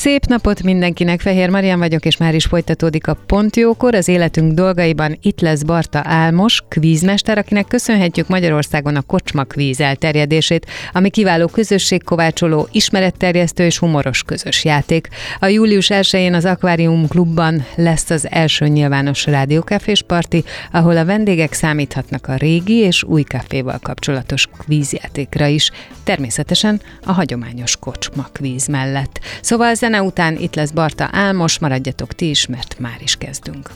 Szép napot mindenkinek, Fehér Marian vagyok, és már is folytatódik a Pontjókor. Az életünk dolgaiban itt lesz Barta Álmos, kvízmester, akinek köszönhetjük Magyarországon a kocsma kvíz elterjedését, ami kiváló közösségkovácsoló, ismeretterjesztő és humoros közös játék. A július 1-én az Aquarium Klubban lesz az első nyilvános rádiókafés parti, ahol a vendégek számíthatnak a régi és új kaféval kapcsolatos kvízjátékra is, természetesen a hagyományos kocsma kvíz mellett. Szóval zene után itt lesz Barta Álmos, maradjatok ti is, mert már is kezdünk.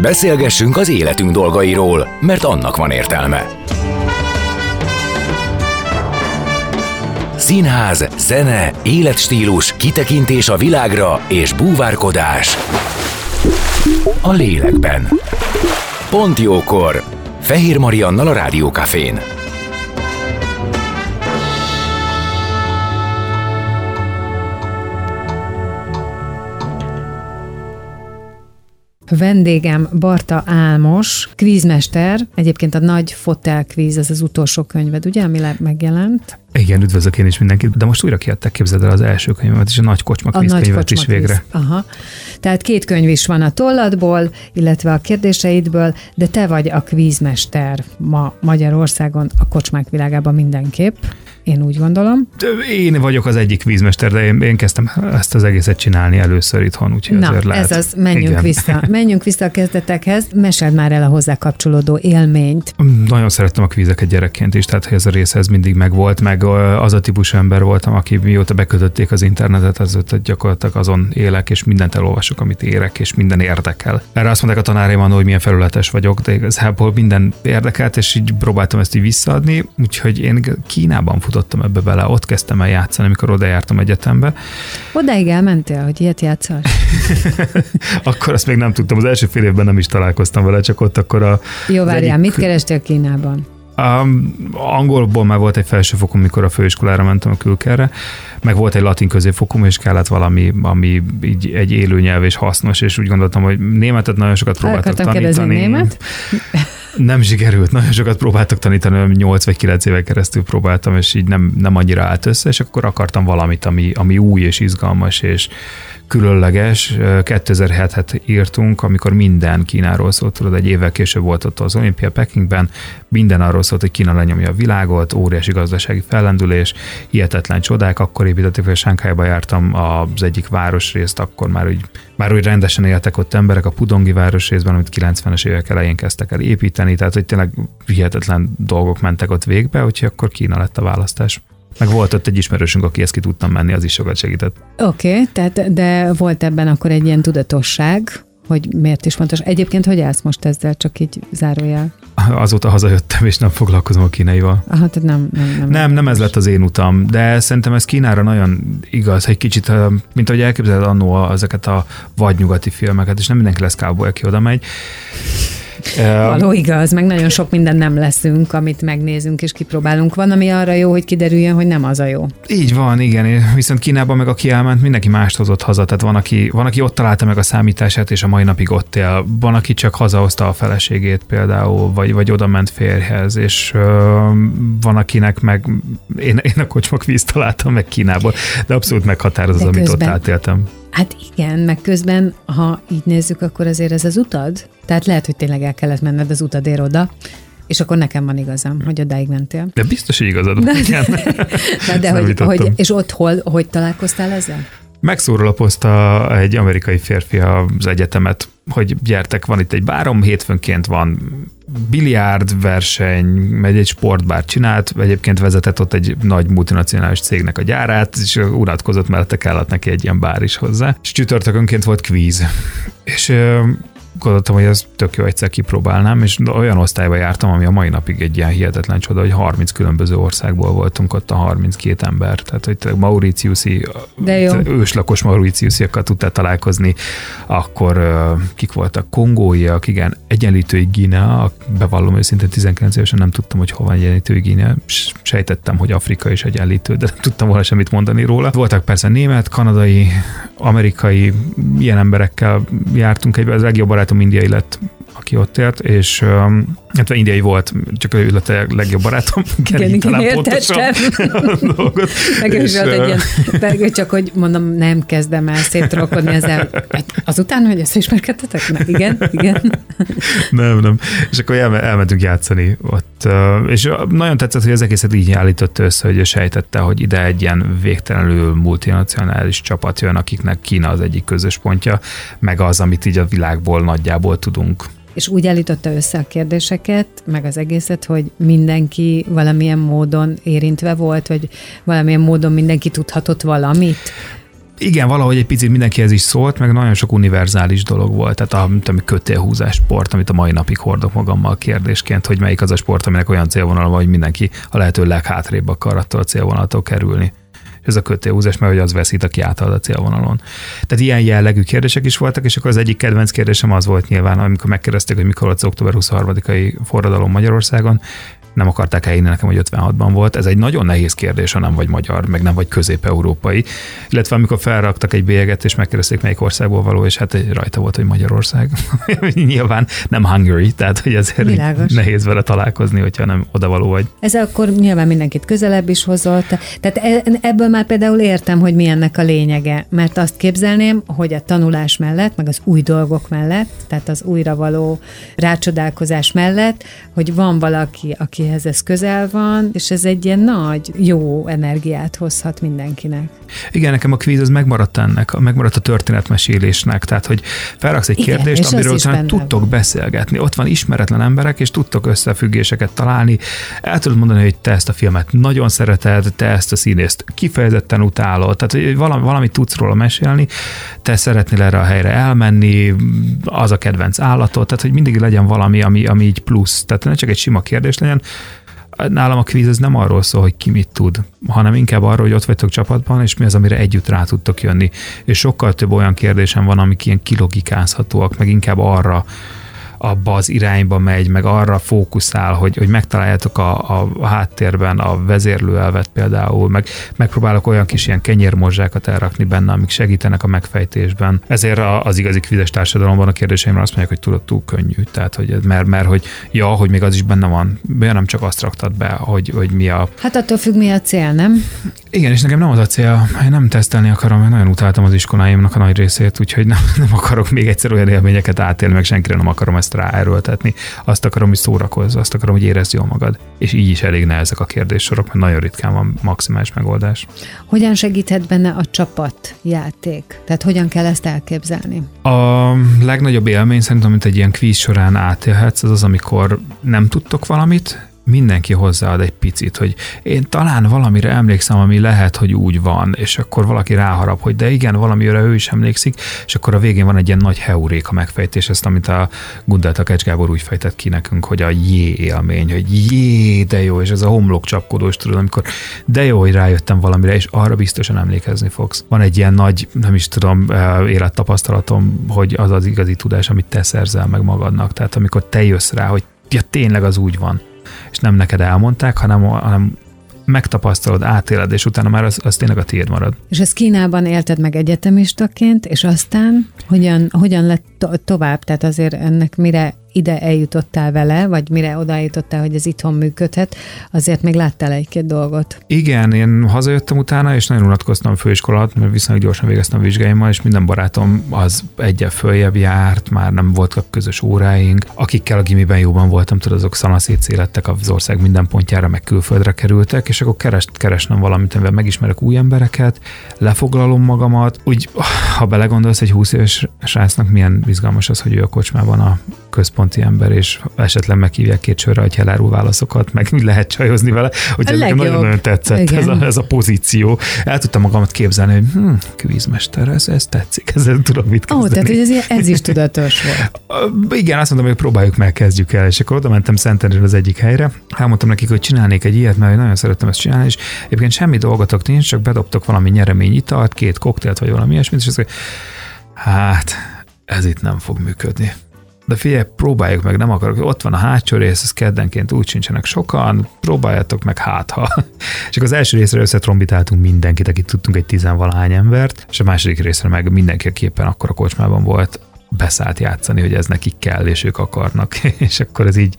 Beszélgessünk az életünk dolgairól, mert annak van értelme. Színház, zene, életstílus, kitekintés a világra és búvárkodás. A lélekben. Pont jókor. Fehér Mariannal a Rádiókafén. Vendégem Barta Álmos, kvízmester, egyébként a Nagy Fotel kvíz, ez az utolsó könyved, ugye, ami megjelent? Igen, üdvözlök én is mindenkit, de most újra kiadták, képzeld el az első könyvemet, és a Nagy Kocsma kvíz könyvet is végre. Aha. Tehát két könyv is van a tolladból, illetve a kérdéseidből, de te vagy a kvízmester ma Magyarországon, a kocsmák világában mindenképp. Én úgy gondolom. Én vagyok az egyik vízmester, de én, én kezdtem ezt az egészet csinálni először itthon, úgyhogy Na, ezért lehet. ez az, menjünk Igen. vissza. Menjünk vissza a kezdetekhez. Meseld már el a hozzá kapcsolódó élményt. Nagyon szerettem a kvízeket gyerekként is, tehát ez a része ez mindig megvolt, meg az a típusú ember voltam, aki mióta bekötötték az internetet, azóta gyakorlatilag azon élek, és mindent elolvasok, amit érek, és minden érdekel. Erre azt mondták a tanáraim hogy milyen felületes vagyok, de igazából minden érdekelt, és így próbáltam ezt így visszaadni, úgyhogy én Kínában futottam ebbe bele, ott kezdtem el játszani, amikor oda jártam egyetembe. Odáig elmentél, hogy ilyet játszol? akkor azt még nem tudtam, az első fél évben nem is találkoztam vele, csak ott akkor a... Jó, várjál, egyik... mit kerestél Kínában? Um, angolból már volt egy felsőfokom, mikor a főiskolára mentem a külkerre, meg volt egy latin középfokom, és kellett valami, ami így egy élő nyelv és hasznos, és úgy gondoltam, hogy németet nagyon sokat próbáltak tanítani. német? Nem sikerült, nagyon sokat próbáltak tanítani, 8 vagy 9 éve keresztül próbáltam, és így nem, nem annyira állt össze, és akkor akartam valamit, ami, ami új és izgalmas, és különleges. 2007-et írtunk, amikor minden Kínáról szólt, tudod, egy évvel később volt ott az olimpia Pekingben, minden arról szólt, hogy Kína lenyomja a világot, óriási gazdasági fellendülés, hihetetlen csodák, akkor építették, hogy Sánkhájba jártam az egyik városrészt, akkor már úgy, már úgy rendesen éltek ott emberek, a Pudongi városrészben, amit 90-es évek elején kezdtek el építeni, tehát hogy tényleg hihetetlen dolgok mentek ott végbe, úgyhogy akkor Kína lett a választás. Meg volt ott egy ismerősünk, aki ezt ki tudtam menni, az is sokat segített. Oké, okay, tehát de volt ebben akkor egy ilyen tudatosság, hogy miért is fontos. Egyébként hogy állsz most ezzel, csak így zárójel? Azóta hazajöttem, és nem foglalkozom a kínaival. Aha, tehát nem, nem, nem, nem, nem ez lett az én utam, de szerintem ez Kínára nagyon igaz, egy kicsit, mint ahogy elképzeled annó ezeket a vadnyugati filmeket, és nem mindenki lesz cowboy, aki oda megy. Való igaz, meg nagyon sok minden nem leszünk, amit megnézünk és kipróbálunk. Van, ami arra jó, hogy kiderüljön, hogy nem az a jó. Így van, igen. Viszont Kínában meg aki elment, mindenki mást hozott haza. Tehát van aki, van, aki ott találta meg a számítását, és a mai napig ott él. Van, aki csak hazahozta a feleségét például, vagy, vagy oda ment férjhez, és ö, van, akinek meg én, én a kocsmak víz találtam meg Kínából, de abszolút meghatároz az, amit ott átéltem. Hát igen, meg közben, ha így nézzük, akkor azért ez az utad. Tehát lehet, hogy tényleg el kellett menned az utadér oda, és akkor nekem van igazam, hogy odáig mentél. De biztos, hogy igazad van. De, de, de hogy, hogy, és ott hol, hogy találkoztál ezzel? Megszórólapozta egy amerikai férfi az egyetemet, hogy gyertek, van itt egy bárom, hétfőnként van biliárd verseny, megy egy sportbár csinált, egyébként vezetett ott egy nagy multinacionális cégnek a gyárát, és unatkozott, mellette kellett neki egy ilyen bár is hozzá. És csütörtökönként volt kvíz. És gondoltam, hogy ez tök jó egyszer kipróbálnám, és olyan osztályba jártam, ami a mai napig egy ilyen hihetetlen csoda, hogy 30 különböző országból voltunk ott a 32 ember. Tehát, hogy Mauritiuszi, őslakos Mauritiusiakkal tudtál találkozni, akkor kik voltak? Kongóiak, igen, egyenlítői Guinea, bevallom őszintén 19 évesen nem tudtam, hogy hova egyenlítői Guinea, sejtettem, hogy Afrika is egyenlítő, de nem tudtam volna semmit mondani róla. Voltak persze német, kanadai, amerikai, ilyen emberekkel jártunk egybe, az legjobb barátom indiai lett, aki ott élt, és hát indiai volt, csak ő lett a legjobb barátom. Igen, igen, talán értettem. dolgot. Nekem is volt egy ilyen, csak hogy mondom, nem kezdem el szétrokodni ezzel. Azután, hogy összeismerkedtetek? Na, igen, igen. Nem, nem. És akkor elmentünk játszani ott, és nagyon tetszett, hogy az egészet így állított össze, hogy ő sejtette, hogy ide egy ilyen végtelenül multinacionális csapat jön, akiknek Kína az egyik közös pontja, meg az, amit így a világból nagyjából tudunk és úgy állította össze a kérdéseket, meg az egészet, hogy mindenki valamilyen módon érintve volt, vagy valamilyen módon mindenki tudhatott valamit? Igen, valahogy egy picit mindenkihez is szólt, meg nagyon sok univerzális dolog volt. Tehát a, a kötélhúzás sport, amit a mai napig hordok magammal kérdésként, hogy melyik az a sport, aminek olyan célvonal van, hogy mindenki a lehető leghátrébb akar attól a célvonaltól kerülni ez a kötélhúzás, mert hogy az veszít, aki átad a célvonalon. Tehát ilyen jellegű kérdések is voltak, és akkor az egyik kedvenc kérdésem az volt nyilván, amikor megkérdezték, hogy mikor az október 23-ai forradalom Magyarországon, nem akarták elhinni nekem, hogy 56-ban volt. Ez egy nagyon nehéz kérdés, ha nem vagy magyar, meg nem vagy közép-európai. Illetve amikor felraktak egy bélyeget, és megkérdezték, melyik országból való, és hát rajta volt, hogy Magyarország. nyilván nem Hungary, tehát hogy azért Világos. nehéz vele találkozni, hogyha nem odavaló vagy. Ez akkor nyilván mindenkit közelebb is hozott. Tehát e, ebből már például értem, hogy mi ennek a lényege, mert azt képzelném, hogy a tanulás mellett, meg az új dolgok mellett, tehát az újra való rácsodálkozás mellett, hogy van valaki, aki akihez ez közel van, és ez egy ilyen nagy, jó energiát hozhat mindenkinek. Igen, nekem a kvíz az megmaradt ennek, megmaradt a történetmesélésnek, tehát hogy felraksz egy Igen, kérdést, amiről tudtok van. beszélgetni. Ott van ismeretlen emberek, és tudtok összefüggéseket találni. El tudod mondani, hogy te ezt a filmet nagyon szereted, te ezt a színészt kifejezetten utálod, tehát hogy valami, valamit tudsz róla mesélni, te szeretnél erre a helyre elmenni, az a kedvenc állatot, tehát hogy mindig legyen valami, ami, ami így plusz. Tehát ne csak egy sima kérdés legyen, nálam a kvíz ez nem arról szól, hogy ki mit tud, hanem inkább arról, hogy ott vagytok csapatban, és mi az, amire együtt rá tudtok jönni. És sokkal több olyan kérdésem van, amik ilyen kilogikázhatóak, meg inkább arra, abba az irányba megy, meg arra fókuszál, hogy, hogy megtaláljátok a, a háttérben a vezérlőelvet például, meg megpróbálok olyan kis ilyen kenyérmozsákat elrakni benne, amik segítenek a megfejtésben. Ezért az igazi kvizes társadalomban a kérdéseimre azt mondják, hogy tudod, túl könnyű. Tehát, hogy mert, mert hogy ja, hogy még az is benne van, miért nem csak azt raktad be, hogy, hogy mi a... Hát attól függ, mi a cél, nem? Igen, és nekem nem az a cél, én nem tesztelni akarom, mert nagyon utáltam az iskoláimnak a nagy részét, úgyhogy nem, nem akarok még egyszer olyan élményeket átélni, meg senkire nem akarom ezt ráerőltetni. Azt akarom, hogy szórakozz, azt akarom, hogy érezd jól magad. És így is elég ezek a kérdéssorok, mert nagyon ritkán van maximális megoldás. Hogyan segíthet benne a csapatjáték? Tehát hogyan kell ezt elképzelni? A legnagyobb élmény szerintem, amit egy ilyen kvíz során átélhetsz, az az, amikor nem tudtok valamit, mindenki hozzáad egy picit, hogy én talán valamire emlékszem, ami lehet, hogy úgy van, és akkor valaki ráharap, hogy de igen, valamire ő is emlékszik, és akkor a végén van egy ilyen nagy heuréka megfejtés, ezt, amit a Gundel Takács Gábor úgy fejtett ki nekünk, hogy a jé élmény, hogy jé, de jó, és ez a homlok csapkodós, tudod, amikor de jó, hogy rájöttem valamire, és arra biztosan emlékezni fogsz. Van egy ilyen nagy, nem is tudom, eh, élettapasztalatom, hogy az az igazi tudás, amit te szerzel meg magadnak. Tehát amikor te jössz rá, hogy ja, tényleg az úgy van és nem neked elmondták, hanem, hanem megtapasztalod, átéled, és utána már az, az tényleg a tiéd marad. És ezt Kínában élted meg egyetemistaként, és aztán hogyan, hogyan lett to- tovább? Tehát azért ennek mire ide eljutottál vele, vagy mire oda hogy ez itthon működhet, azért még láttál egy-két dolgot. Igen, én hazajöttem utána, és nagyon unatkoztam főiskolát, mert viszonylag gyorsan végeztem a vizsgáimmal, és minden barátom az egyel följebb járt, már nem voltak közös óráink. Akikkel a gimiben jóban voltam, tudod, azok szanaszétszélettek az ország minden pontjára, meg külföldre kerültek, és akkor keres, keresnem valamit, amivel megismerek új embereket, lefoglalom magamat. Úgy, ha belegondolsz, egy 20 éves srácnak milyen izgalmas az, hogy ő a kocsmában a központi ember, és esetleg meghívják két sörre, hogy elárul válaszokat, meg úgy lehet csajozni vele, hogy ez nekem nagyon-nagyon tetszett ez a, ez a, pozíció. El tudtam magamat képzelni, hogy hm, kvízmester, ez, ez tetszik, ezzel tudom mit kezdeni. Ó, tehát ez, ez is tudatos volt. Igen, azt mondom, hogy próbáljuk meg, kezdjük el, és akkor oda mentem Szentendrén az egyik helyre, elmondtam nekik, hogy csinálnék egy ilyet, mert nagyon szerettem ezt csinálni, és egyébként semmi dolgotok nincs, csak bedobtok valami nyereményitalt, két koktélt, vagy valami ilyesmit, és azt hát ez itt nem fog működni de figyelj, próbáljuk meg, nem akarok, ott van a hátsó rész, ez keddenként úgy sincsenek sokan, próbáljátok meg hát ha. Csak az első részre összetrombitáltunk mindenkit, akit tudtunk egy tizenvalahány embert, és a második részre meg mindenki, aki éppen akkor a kocsmában volt, beszállt játszani, hogy ez nekik kell, és ők akarnak. és akkor ez így,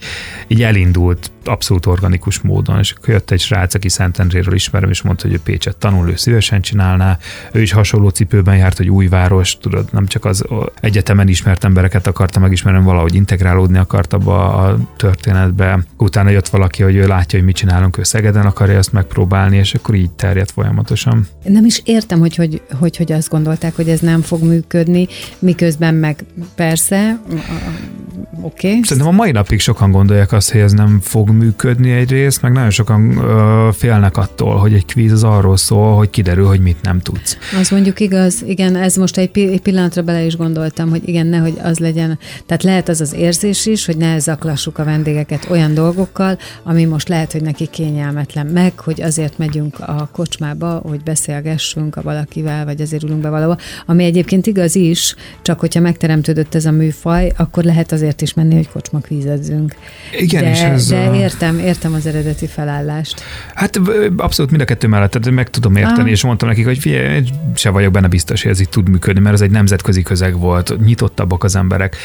így elindult abszolút organikus módon, és akkor jött egy srác, aki Szentendréről ismerem, és mondta, hogy ő Pécset tanul, ő szívesen csinálná, ő is hasonló cipőben járt, hogy új város, tudod, nem csak az egyetemen ismert embereket akarta megismerni, valahogy integrálódni akart abba a történetbe. Utána jött valaki, hogy ő látja, hogy mit csinálunk, ő Szegeden akarja ezt megpróbálni, és akkor így terjedt folyamatosan. Nem is értem, hogy hogy, hogy, hogy azt gondolták, hogy ez nem fog működni, miközben meg persze, oké. Okay. Szerintem a mai napig sokan gondolják azt, hogy ez nem fog működni egyrészt, meg nagyon sokan ö, félnek attól, hogy egy kvíz az arról szól, hogy kiderül, hogy mit nem tudsz. Az mondjuk igaz, igen, ez most egy pillanatra bele is gondoltam, hogy igen, nehogy az legyen, tehát lehet az az érzés is, hogy ne zaklassuk a vendégeket olyan dolgokkal, ami most lehet, hogy neki kényelmetlen meg, hogy azért megyünk a kocsmába, hogy beszélgessünk a valakivel, vagy azért ülünk be valahol, ami egyébként igaz is, csak hogyha megteremtődött ez a műfaj, akkor lehet azért is menni, hogy kocsma kvízezzünk. Igen, de, és ez de a... értem, értem az eredeti felállást. Hát abszolút mind a kettő mellett, tehát meg tudom érteni, ah. és mondtam nekik, hogy figyelj, se vagyok benne biztos, hogy ez így tud működni, mert ez egy nemzetközi közeg volt, nyitottabbak az emberek.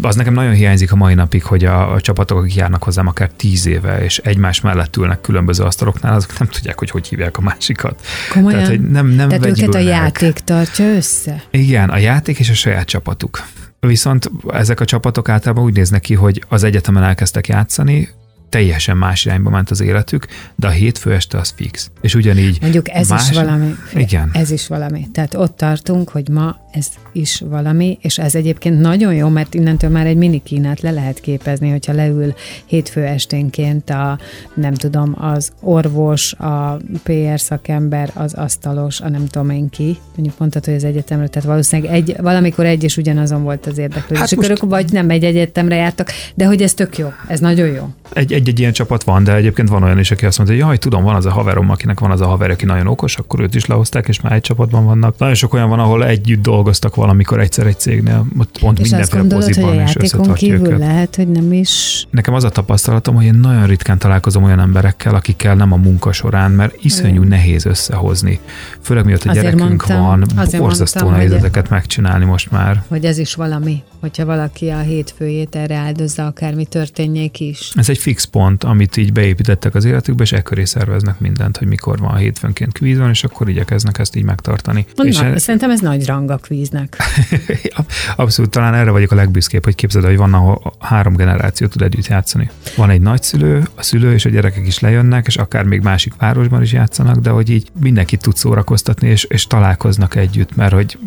Az nekem nagyon hiányzik a mai napig, hogy a, a csapatok, akik járnak hozzám akár tíz éve, és egymás mellett ülnek különböző asztaloknál, azok nem tudják, hogy hogy hívják a másikat. Komolyan? Tehát, hogy nem, nem Tehát őket a játék tartja össze? Igen, a játék és a saját csapatuk. Viszont ezek a csapatok általában úgy néznek ki, hogy az egyetemen elkezdtek játszani, teljesen más irányba ment az életük, de a hétfő este az fix. És ugyanígy... Mondjuk ez más... is valami. Igen. Ez is valami. Tehát ott tartunk, hogy ma ez is valami, és ez egyébként nagyon jó, mert innentől már egy mini kínát le lehet képezni, hogyha leül hétfő esténként a, nem tudom, az orvos, a PR szakember, az asztalos, a nem tudom én ki, mondjuk mondtad, hogy az egyetemre, tehát valószínűleg egy, valamikor egy és ugyanazon volt az érdeklődési hát most... körök, vagy nem egy egyetemre jártak, de hogy ez tök jó, ez nagyon jó. Egy, egy, egy ilyen csapat van, de egyébként van olyan is, aki azt mondja, hogy jaj, tudom, van az a haverom, akinek van az a haver, aki nagyon okos, akkor őt is lehozták, és már egy csapatban vannak. Nagyon sok olyan van, ahol együtt dolgoztak valamikor egyszer egy cégnél, ott pont és mindenféle gondolod, poziban, hogy a és kívül őket. lehet, hogy nem is... Nekem az a tapasztalatom, hogy én nagyon ritkán találkozom olyan emberekkel, akikkel nem a munka során, mert iszonyú hmm. nehéz összehozni. Főleg miatt a azért gyerekünk mondtam, van, borzasztó nehéz ezeket megcsinálni most már. Hogy ez is valami, hogyha valaki a hétfőjét erre áldozza, akármi történjék is. Ez egy fix pont, amit így beépítettek az életükbe, és ekköré szerveznek mindent, hogy mikor van a hétfőnként kvíz van, és akkor igyekeznek ezt így megtartani. Na, és e... Szerintem ez nagy rang a kvíznek. Abszolút, talán erre vagyok a legbüszkébb, hogy képzeld, hogy van, ahol három generáció tud együtt játszani. Van egy nagyszülő, a szülő és a gyerekek is lejönnek, és akár még másik városban is játszanak, de hogy így mindenkit tud szórakoztatni, és, és találkoznak együtt, mert hogy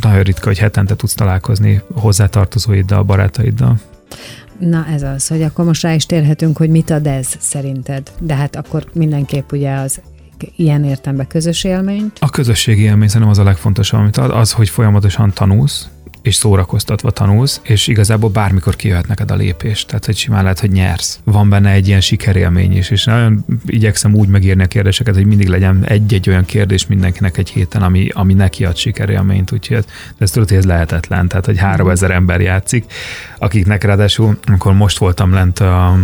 nagyon ritka, hogy hetente tudsz találkozni hozzátartozóiddal, barátaiddal. Na ez az, hogy akkor most rá is térhetünk, hogy mit ad ez szerinted. De hát akkor mindenképp ugye az ilyen értembe közös élményt. A közösségi élmény szerintem az a legfontosabb, amit ad, az, hogy folyamatosan tanulsz, és szórakoztatva tanulsz, és igazából bármikor kijöhet neked a lépés. Tehát, hogy simán lehet, hogy nyersz. Van benne egy ilyen sikerélmény is, és nagyon igyekszem úgy megírni a kérdéseket, hogy mindig legyen egy-egy olyan kérdés mindenkinek egy héten, ami, ami neki ad sikerélményt, úgyhogy de ez tudod, hogy ez lehetetlen. Tehát, hogy 3000 ember játszik, akiknek ráadásul, amikor most voltam lent a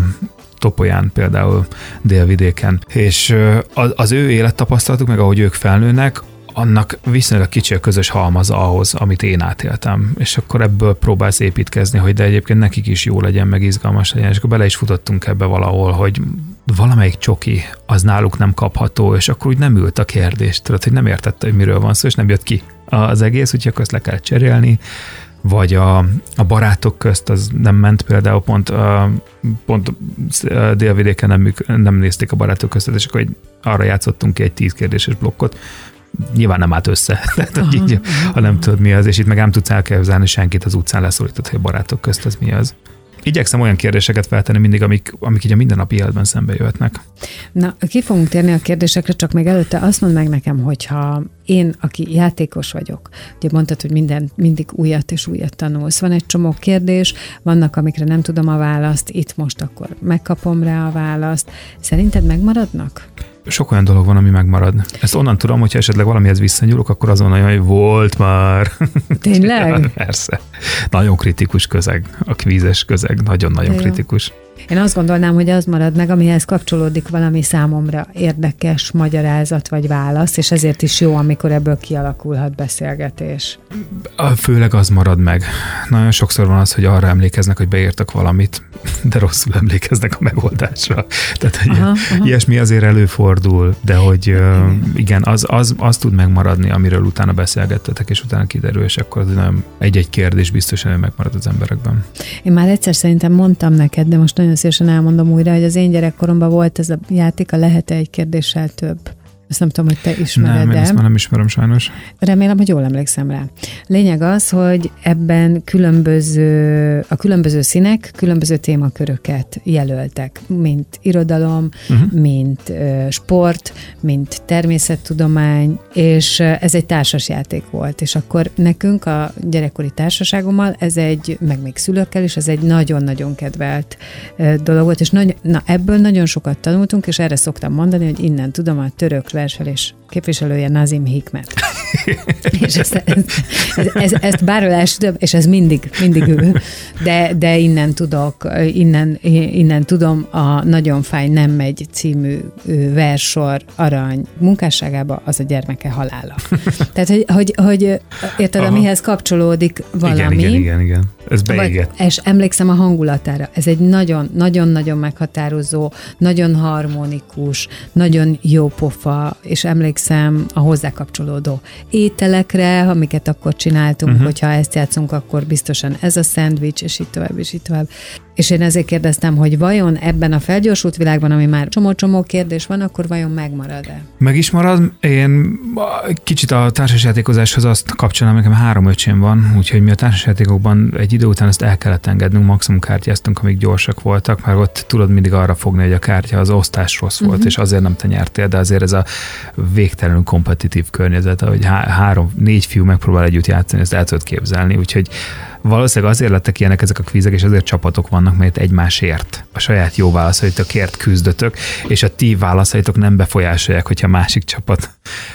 Topolyán például délvidéken, és az, az ő élettapasztalatuk, meg ahogy ők felnőnek, annak viszonylag kicsi a közös halmaza ahhoz, amit én átéltem. És akkor ebből próbálsz építkezni, hogy de egyébként nekik is jó legyen, meg izgalmas legyen. És akkor bele is futottunk ebbe valahol, hogy valamelyik csoki az náluk nem kapható, és akkor úgy nem ült a kérdés, tudod, hogy nem értette, hogy miről van szó, és nem jött ki az egész, úgyhogy akkor ezt le kell cserélni, vagy a, a barátok közt az nem ment például pont, pont délvidéken nem, nem nézték a barátok között, és akkor arra játszottunk ki egy tíz kérdéses blokkot, nyilván nem állt össze, Tehát, hogy így, ha nem tudod mi az, és itt meg nem tudsz elképzelni senkit az utcán leszólított, hogy a barátok közt az mi az. Igyekszem olyan kérdéseket feltenni mindig, amik, amik így a mindennapi életben szembe jöhetnek. Na, ki fogunk térni a kérdésekre, csak még előtte azt mondd meg nekem, hogyha én, aki játékos vagyok, ugye mondtad, hogy minden, mindig újat és újat tanulsz. Van egy csomó kérdés, vannak, amikre nem tudom a választ, itt most akkor megkapom rá a választ. Szerinted megmaradnak? Sok olyan dolog van, ami megmarad. Ezt onnan tudom, hogyha esetleg valamihez visszanyúlok, akkor azon olyan, hogy volt már. Tényleg? Persze. Nagyon kritikus közeg, a kvízes közeg, nagyon-nagyon kritikus. Én azt gondolnám, hogy az marad meg, amihez kapcsolódik valami számomra érdekes magyarázat vagy válasz, és ezért is jó, amikor ebből kialakulhat beszélgetés. Főleg az marad meg. Nagyon sokszor van az, hogy arra emlékeznek, hogy beírtak valamit, de rosszul emlékeznek a megoldásra. Tehát hogy aha, aha. ilyesmi azért előfordul, de hogy igen, az, az, az tud megmaradni, amiről utána beszélgettetek, és utána kiderül, és akkor az nem egy-egy kérdés biztosan megmarad az emberekben. Én már egyszer szerintem mondtam neked, de most nagyon szívesen elmondom újra, hogy az én gyerekkoromban volt ez a játék, a lehet egy kérdéssel több. Ezt nem tudom, hogy te ismered Nem, én ezt már nem ismerem sajnos. Remélem, hogy jól emlékszem rá. Lényeg az, hogy ebben különböző, a különböző színek különböző témaköröket jelöltek, mint irodalom, uh-huh. mint sport, mint természettudomány, és ez egy társasjáték volt. És akkor nekünk a gyerekkori társaságommal ez egy, meg még szülőkkel is, ez egy nagyon-nagyon kedvelt dolog volt, és nagy, na, ebből nagyon sokat tanultunk, és erre szoktam mondani, hogy innen tudom a török verselés képviselője Nazim Hikmet. és ezt, ezt, ezt, ezt elsütöm, és ez mindig, mindig ő. De, de innen tudok, innen, innen tudom a Nagyon fáj nem megy című versor arany munkásságába, az a gyermeke halála. Tehát, hogy, hogy, hogy érted, Aha. amihez kapcsolódik valami. Igen, igen, igen, igen. Ez beégett. és emlékszem a hangulatára. Ez egy nagyon-nagyon-nagyon meghatározó, nagyon harmonikus, nagyon jó pofa, és emlékszem a hozzá kapcsolódó ételekre, amiket akkor csináltunk, uh-huh. hogyha ezt játszunk, akkor biztosan ez a szendvics, és így tovább, és így tovább. És én ezért kérdeztem, hogy vajon ebben a felgyorsult világban, ami már csomó-csomó kérdés van, akkor vajon megmarad-e? Meg is marad. Én kicsit a társasjátékozáshoz azt kapcsolom, nekem három öcsém van, úgyhogy mi a társasjátékokban egy idő után ezt el kellett engednünk, maximum kártyáztunk, amíg gyorsak voltak, mert ott tudod mindig arra fogni, hogy a kártya az osztás rossz volt, uh-huh. és azért nem te nyertél, de azért ez a végtelenül kompetitív környezet, hogy há- három, négy fiú megpróbál együtt játszani, ezt el tudod képzelni, úgyhogy valószínűleg azért lettek ilyenek ezek a kvízek, és azért csapatok vannak, mert egymásért, a saját jó válaszaitokért küzdötök, és a ti válaszaitok nem befolyásolják, hogyha a másik csapat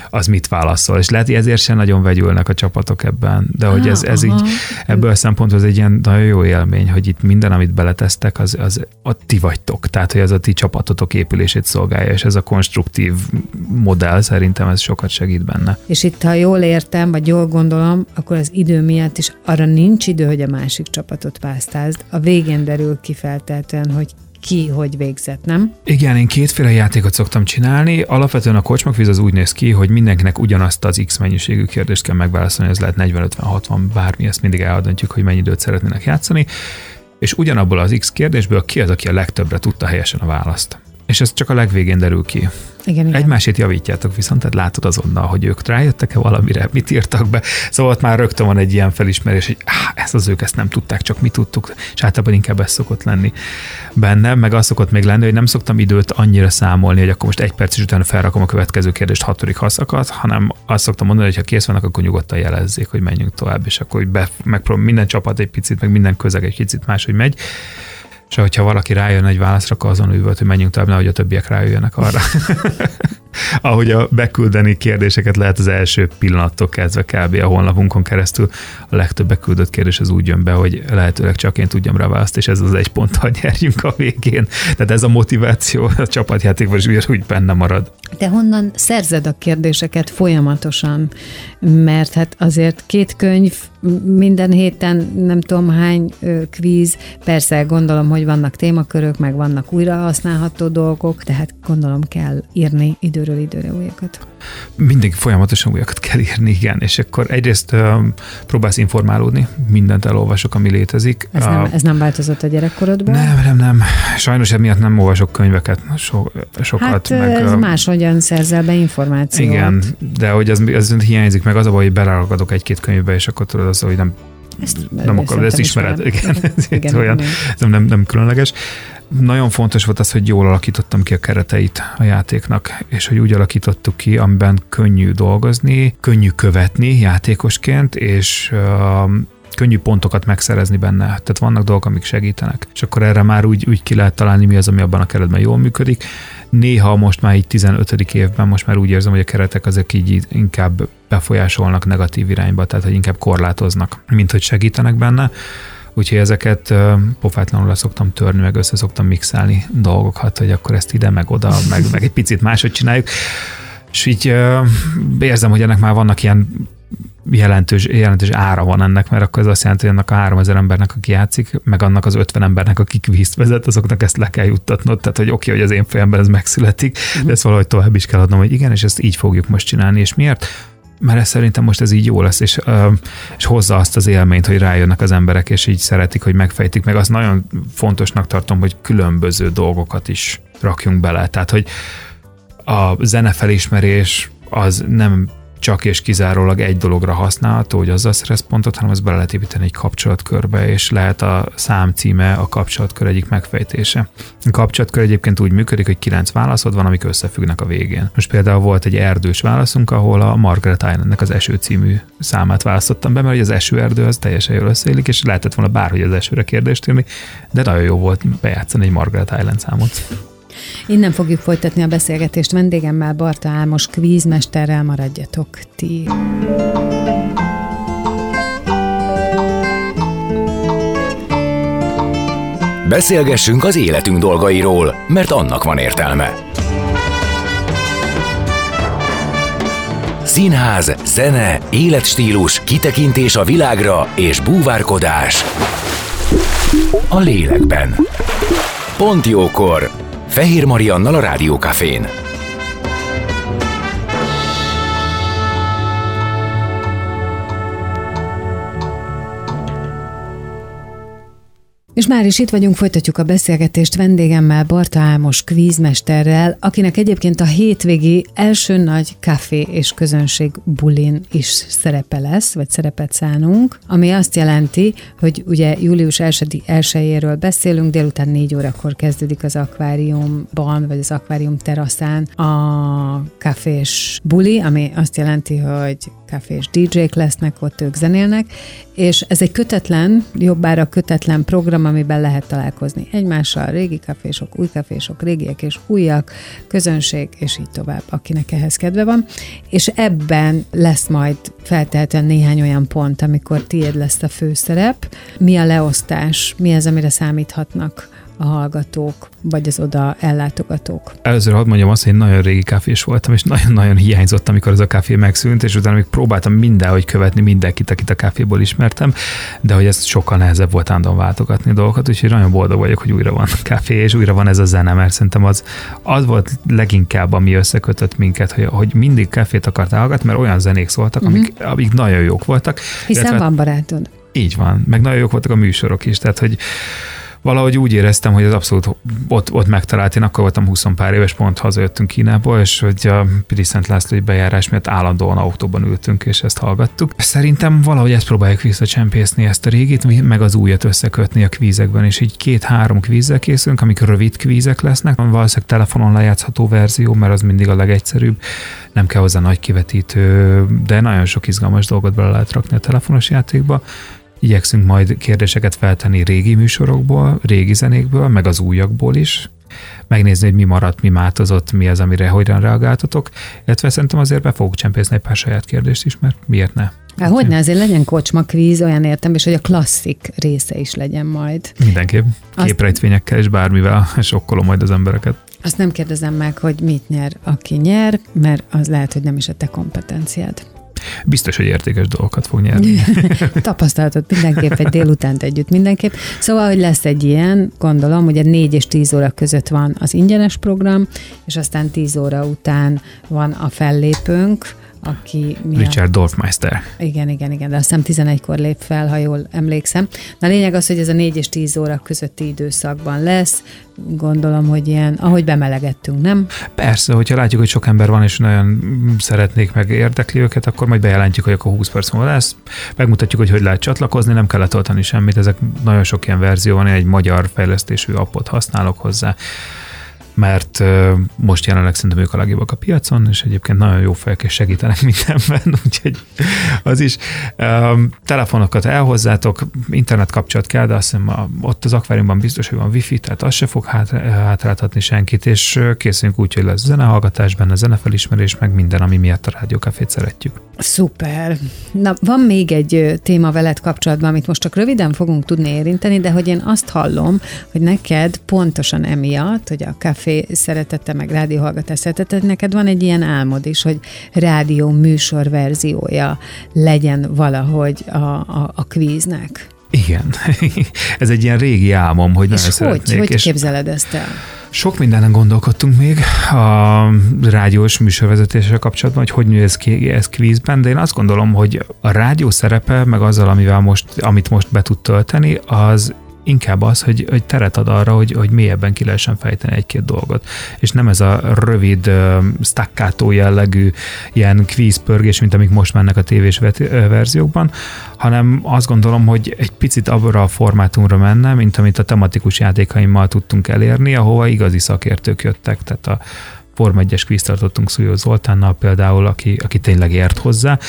az mit válaszol. És lehet, hogy ezért sem nagyon vegyülnek a csapatok ebben, de hogy ez, ez így, ebből a szempontból ez egy ilyen nagyon jó élmény, hogy itt minden, amit beletesztek, az, az a ti vagytok. Tehát, hogy az a ti csapatotok épülését szolgálja, és ez a konstruktív modell szerintem ez sokat segít benne. És itt, ha jól értem, vagy jól gondolom, akkor az idő miatt is arra nincs idő, hogy a másik csapatot pásztázd. A végén derül ki feltétlenül, hogy ki hogy végzett, nem? Igen, én kétféle játékot szoktam csinálni. Alapvetően a kocsmakvíz az úgy néz ki, hogy mindenkinek ugyanazt az X mennyiségű kérdést kell megválaszolni, ez lehet 40-50-60, bármi, ezt mindig eldöntjük, hogy mennyi időt szeretnének játszani. És ugyanabból az X kérdésből ki az, aki a legtöbbre tudta helyesen a választ. És ez csak a legvégén derül ki. Igen, igen. Egymásét javítjátok viszont, tehát látod azonnal, hogy ők rájöttek-e valamire, mit írtak be. Szóval ott már rögtön van egy ilyen felismerés, hogy áh, ez az ők ezt nem tudták, csak mi tudtuk, és általában inkább ez szokott lenni bennem, meg az szokott még lenni, hogy nem szoktam időt annyira számolni, hogy akkor most egy perc is utána felrakom a következő kérdést hatodik haszakat, hanem azt szoktam mondani, hogy ha kész vannak, akkor nyugodtan jelezzék, hogy menjünk tovább, és akkor be, megpróbálom minden csapat egy picit, meg minden közeg egy picit máshogy megy hogyha valaki rájön egy válaszra, akkor azon üvölt, hogy menjünk tovább, nehogy a többiek rájöjjenek arra. ahogy a beküldeni kérdéseket lehet az első pillanattól kezdve kb. a honlapunkon keresztül. A legtöbb beküldött kérdés az úgy jön be, hogy lehetőleg csak én tudjam rá választ, és ez az egy ponttal nyerjünk a végén. Tehát ez a motiváció a csapatjátékban is úgy benne marad. De honnan szerzed a kérdéseket folyamatosan? Mert hát azért két könyv, minden héten nem tudom hány kvíz, persze gondolom, hogy vannak témakörök, meg vannak újra használható dolgok, tehát gondolom kell írni időről időre újakat. Mindig folyamatosan újakat kell írni, igen, és akkor egyrészt uh, próbálsz informálódni, mindent elolvasok, ami létezik. Ez, nem, ez nem változott a gyerekkorodban? Nem, nem, nem. Sajnos emiatt nem olvasok könyveket so, sokat. Hát meg, ez máshogyan szerzel be információt. Igen, de hogy ez, ez hiányzik, meg az a baj, hogy beleragadok egy-két könyvbe, és akkor tudod az, hogy nem ezt, nem akarod, ezt ismered. Igen, igen, igen, olyan, nem, nem, nem különleges nagyon fontos volt az, hogy jól alakítottam ki a kereteit a játéknak, és hogy úgy alakítottuk ki, amiben könnyű dolgozni, könnyű követni játékosként, és uh, könnyű pontokat megszerezni benne. Tehát vannak dolgok, amik segítenek. És akkor erre már úgy, úgy ki lehet találni, mi az, ami abban a keretben jól működik. Néha most már így 15. évben most már úgy érzem, hogy a keretek azok így inkább befolyásolnak negatív irányba, tehát hogy inkább korlátoznak, mint hogy segítenek benne. Úgyhogy ezeket pofátlanul le szoktam törni, meg össze szoktam mixálni dolgokat, hogy akkor ezt ide, meg oda, meg, meg egy picit máshogy csináljuk. És így érzem, hogy ennek már vannak ilyen jelentős, jelentős ára van ennek, mert akkor ez azt jelenti, hogy annak a 3000 embernek, aki játszik, meg annak az 50 embernek, akik vízt vezet, azoknak ezt le kell juttatnod. Tehát, hogy oké, okay, hogy az én fejemben ez megszületik, de ezt valahogy tovább is kell adnom, hogy igen, és ezt így fogjuk most csinálni. És miért? mert ez szerintem most ez így jó lesz, és, és hozza azt az élményt, hogy rájönnek az emberek, és így szeretik, hogy megfejtik meg. Azt nagyon fontosnak tartom, hogy különböző dolgokat is rakjunk bele. Tehát, hogy a zenefelismerés az nem csak és kizárólag egy dologra használható, hogy azzal szerez pontot, hanem ezt bele lehet építeni egy kapcsolatkörbe, és lehet a szám címe a kapcsolatkör egyik megfejtése. A kapcsolatkör egyébként úgy működik, hogy kilenc válaszod van, amik összefüggnek a végén. Most például volt egy erdős válaszunk, ahol a Margaret Islandnek az eső című számát választottam be, mert az esőerdő az teljesen jól összeélik, és lehetett volna bárhogy az esőre kérdést írni, de nagyon jó volt bejátszani egy Margaret Island számot. Innen fogjuk folytatni a beszélgetést vendégemmel, Barta Álmos kvízmesterrel maradjatok ti. Beszélgessünk az életünk dolgairól, mert annak van értelme. Színház, zene, életstílus, kitekintés a világra és búvárkodás a lélekben. Pont jókor! Fehér Mariannal a Rádiókafén. És már is itt vagyunk, folytatjuk a beszélgetést vendégemmel, Barta Álmos kvízmesterrel, akinek egyébként a hétvégi első nagy kávé és közönség bulin is szerepe lesz, vagy szerepet szánunk, ami azt jelenti, hogy ugye július 1-éről beszélünk, délután 4 órakor kezdődik az akváriumban, vagy az akvárium teraszán a kafés buli, ami azt jelenti, hogy kafés DJ-k lesznek, ott ők zenélnek, és ez egy kötetlen, jobbára kötetlen program, amiben lehet találkozni egymással, régi kafésok, új kafésok, régiek és újak, közönség, és így tovább, akinek ehhez kedve van. És ebben lesz majd feltehetően néhány olyan pont, amikor tiéd lesz a főszerep. Mi a leosztás, mi az, amire számíthatnak a hallgatók, vagy az oda ellátogatók? Először hadd mondjam azt, hogy én nagyon régi káfés voltam, és nagyon-nagyon hiányzott, amikor ez a kávé megszűnt, és utána még próbáltam mindenhogy követni mindenkit, akit a kávéból ismertem, de hogy ez sokkal nehezebb volt állandóan váltogatni dolgokat, úgyhogy nagyon boldog vagyok, hogy újra van kávé, és újra van ez a zene, mert szerintem az, az volt leginkább, ami összekötött minket, hogy, hogy mindig kávét akartál hallgatni, mert olyan zenék szóltak, amik, uh-huh. amik nagyon jók voltak. Hiszen illetve, van barátod. Így van, meg nagyon jók voltak a műsorok is, tehát hogy valahogy úgy éreztem, hogy ez abszolút ott, ott megtalált. Én akkor voltam 20 pár éves, pont hazajöttünk Kínából, és hogy a Piri Szent Lászlói bejárás miatt állandóan autóban ültünk, és ezt hallgattuk. Szerintem valahogy ezt próbáljuk visszacsempészni, ezt a régit, meg az újat összekötni a kvízekben, és így két-három kvízzel készülünk, amik rövid kvízek lesznek, valószínűleg telefonon lejátszható verzió, mert az mindig a legegyszerűbb, nem kell hozzá nagy kivetítő, de nagyon sok izgalmas dolgot bele lehet rakni a telefonos játékba Igyekszünk majd kérdéseket feltenni régi műsorokból, régi zenékből, meg az újakból is, megnézni, hogy mi maradt, mi változott, mi az, amire hogyan reagáltatok, illetve szerintem azért be fogok csempészni egy pár saját kérdést is, mert miért ne? Hát hogy ne, azért legyen kocsma kvíz, olyan értem, és hogy a klasszik része is legyen majd. Mindenképp. Képrejtvényekkel és bármivel sokkolom majd az embereket. Azt nem kérdezem meg, hogy mit nyer, aki nyer, mert az lehet, hogy nem is a te kompetenciád. Biztos, hogy értékes dolgokat fog nyerni. Tapasztalatot mindenképp, egy délutánt együtt mindenképp. Szóval, hogy lesz egy ilyen, gondolom, ugye 4 és 10 óra között van az ingyenes program, és aztán 10 óra után van a fellépőnk, aki... mi a- Richard Dorfmeister. Igen, igen, igen, de azt hiszem 11-kor lép fel, ha jól emlékszem. Na a lényeg az, hogy ez a 4 és 10 óra közötti időszakban lesz. Gondolom, hogy ilyen, ahogy bemelegettünk, nem? Persze, hogyha látjuk, hogy sok ember van, és nagyon szeretnék meg érdekli őket, akkor majd bejelentjük, hogy akkor 20 perc múlva lesz. Megmutatjuk, hogy hogy lehet csatlakozni, nem kell letölteni semmit. Ezek nagyon sok ilyen verzió van, én egy magyar fejlesztésű appot használok hozzá mert most jelenleg szerintem ők a legjobbak a piacon, és egyébként nagyon jó fejek, és segítenek mindenben, úgyhogy az is. Telefonokat elhozzátok, internet kapcsolat kell, de azt hiszem ott az akváriumban biztos, hogy van wifi, tehát az se fog hát, hátráltatni senkit, és készülünk úgy, hogy lesz zenehallgatás benne, zenefelismerés, meg minden, ami miatt a rádiókafét szeretjük. Szuper. Na, van még egy téma veled kapcsolatban, amit most csak röviden fogunk tudni érinteni, de hogy én azt hallom, hogy neked pontosan emiatt, hogy a café szeretete, meg rádióhallgatás szeretete, neked van egy ilyen álmod is, hogy rádió műsor verziója legyen valahogy a, a, a kvíznek. Igen, ez egy ilyen régi álmom, hogy nagyon És hogy? szeretnék. Hogy és képzeled ezt el? Sok mindenen gondolkodtunk még a rádiós műsorvezetéssel kapcsolatban, hogy hogy ez ki ez kvízben, de én azt gondolom, hogy a rádió szerepe, meg azzal, amivel most, amit most be tud tölteni, az inkább az, hogy, hogy teret ad arra, hogy, hogy mélyebben ki lehessen fejteni egy-két dolgot. És nem ez a rövid, staccato jellegű ilyen kvízpörgés, mint amik most mennek a tévés verziókban, hanem azt gondolom, hogy egy picit abra a formátumra menne, mint amit a tematikus játékaimmal tudtunk elérni, ahova igazi szakértők jöttek, tehát a Form 1-es kvíz tartottunk Szújó Zoltánnal például, aki, aki tényleg ért hozzá,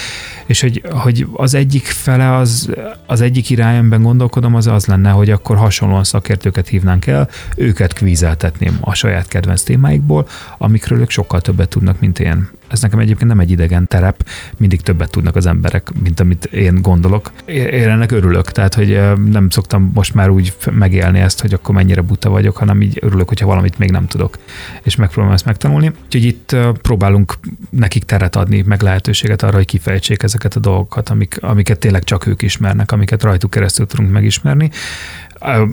és hogy, hogy az egyik fele, az, az egyik irányomban gondolkodom, az az lenne, hogy akkor hasonlóan szakértőket hívnánk el, őket kvízeltetném a saját kedvenc témáikból, amikről ők sokkal többet tudnak, mint én. Ez nekem egyébként nem egy idegen terep, mindig többet tudnak az emberek, mint amit én gondolok. Én ennek örülök, tehát hogy nem szoktam most már úgy megélni ezt, hogy akkor mennyire buta vagyok, hanem így örülök, hogyha valamit még nem tudok, és megpróbálom ezt megtanulni. Úgyhogy itt próbálunk nekik teret adni, meg lehetőséget arra, hogy kifejtsék ezeket a dolgokat, amik, amiket tényleg csak ők ismernek, amiket rajtuk keresztül tudunk megismerni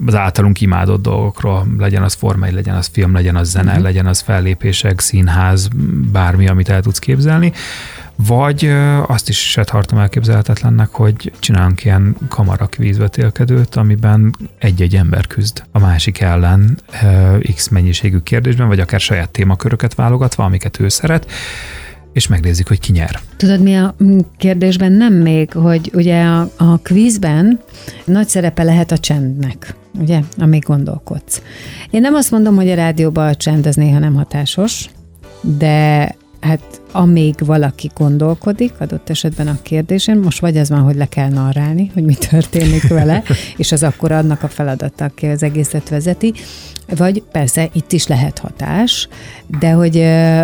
az általunk imádott dolgokról, legyen az forma, legyen az film, legyen az zene, uh-huh. legyen az fellépések, színház, bármi, amit el tudsz képzelni. Vagy azt is se tartom elképzelhetetlennek, hogy csinálunk ilyen kamarakvízvetélkedőt, amiben egy-egy ember küzd a másik ellen x mennyiségű kérdésben, vagy akár saját témaköröket válogatva, amiket ő szeret, és megnézzük, hogy ki nyer. Tudod, mi a mm, kérdésben nem még, hogy ugye a, a kvízben nagy szerepe lehet a csendnek, ugye, amíg gondolkodsz. Én nem azt mondom, hogy a rádióban a csend az néha nem hatásos, de hát amíg valaki gondolkodik, adott esetben a kérdésen, most vagy az van, hogy le kell narrálni, hogy mi történik vele, és az akkor annak a feladata, aki az egészet vezeti, vagy persze itt is lehet hatás, de hogy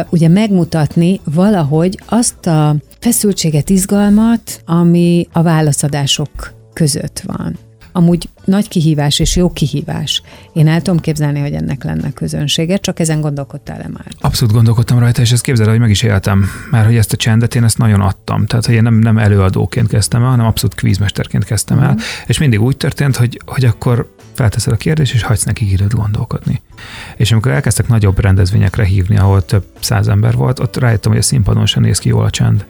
ugye megmutatni valahogy azt a feszültséget, izgalmat, ami a válaszadások között van. Amúgy nagy kihívás és jó kihívás. Én el tudom képzelni, hogy ennek lenne közönsége, csak ezen gondolkodtál-e már? Abszolút gondolkodtam rajta, és ezt képzeld, el, hogy meg is éltem, mert hogy ezt a csendet én ezt nagyon adtam. Tehát, hogy én nem, nem előadóként kezdtem el, hanem abszolút kvízmesterként kezdtem el. És mindig úgy történt, hogy, hogy akkor felteszed a kérdést, és hagysz nekik időt gondolkodni. És amikor elkezdtek nagyobb rendezvényekre hívni, ahol több száz ember volt, ott rájöttem, hogy a színpadon sem néz ki jól a csend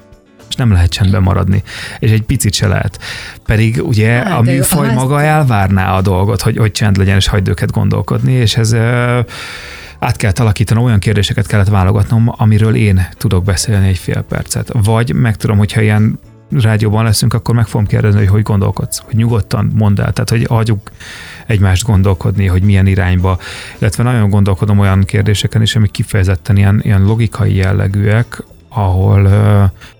és nem lehet csendben maradni. És egy picit se lehet. Pedig ugye Hát, a műfaj maga elvárná a dolgot, hogy, hogy csend legyen, és hagyd őket gondolkodni, és ez át kellett alakítanom, olyan kérdéseket kellett válogatnom, amiről én tudok beszélni egy fél percet. Vagy meg tudom, hogyha ilyen rádióban leszünk, akkor meg fogom kérdezni, hogy hogy gondolkodsz, hogy nyugodtan mondd el, tehát hogy hagyjuk egymást gondolkodni, hogy milyen irányba, illetve nagyon gondolkodom olyan kérdéseken is, amik kifejezetten ilyen, ilyen logikai jellegűek, ahol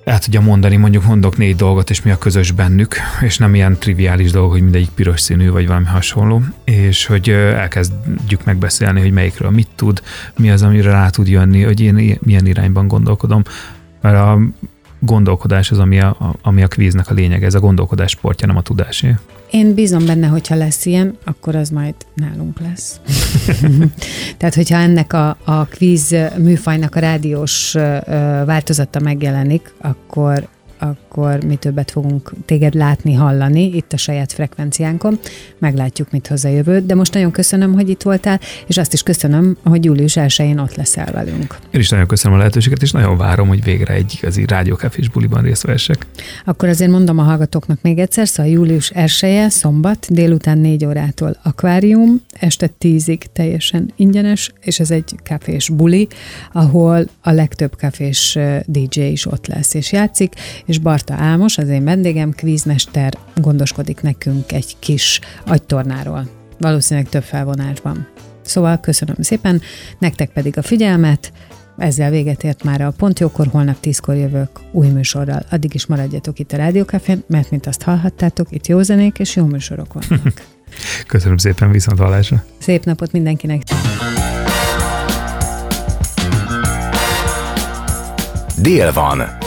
el tudja mondani, mondjuk mondok négy dolgot, és mi a közös bennük, és nem ilyen triviális dolgok, hogy mindegyik piros színű, vagy valami hasonló, és hogy elkezdjük megbeszélni, hogy melyikről mit tud, mi az, amire rá tud jönni, hogy én milyen irányban gondolkodom, mert a gondolkodás az, ami a, ami a kvíznek a lényege, ez a gondolkodás sportja, nem a tudásé. Én bízom benne, hogyha lesz ilyen, akkor az majd nálunk lesz. Tehát, hogyha ennek a, a kvíz műfajnak a rádiós változata megjelenik, akkor akkor mi többet fogunk téged látni, hallani itt a saját frekvenciánkon. Meglátjuk, mit hoz a jövő. De most nagyon köszönöm, hogy itt voltál, és azt is köszönöm, hogy július 1-én ott leszel velünk. Én is nagyon köszönöm a lehetőséget, és nagyon várom, hogy végre egy igazi rádiókafés buliban részt vessek. Akkor azért mondom a hallgatóknak még egyszer, szóval július 1 szombat, délután 4 órától akvárium, este 10-ig teljesen ingyenes, és ez egy kafés buli, ahol a legtöbb kafés DJ is ott lesz és játszik, és Barta Álmos, az én vendégem, kvízmester, gondoskodik nekünk egy kis agytornáról. Valószínűleg több felvonásban. Szóval köszönöm szépen, nektek pedig a figyelmet, ezzel véget ért már a Pontjókor, holnap tízkor jövök új műsorral. Addig is maradjatok itt a Rádiókafén, mert mint azt hallhattátok, itt jó zenék és jó műsorok vannak. Köszönöm szépen, viszont hallásra. Szép napot mindenkinek! Dél van.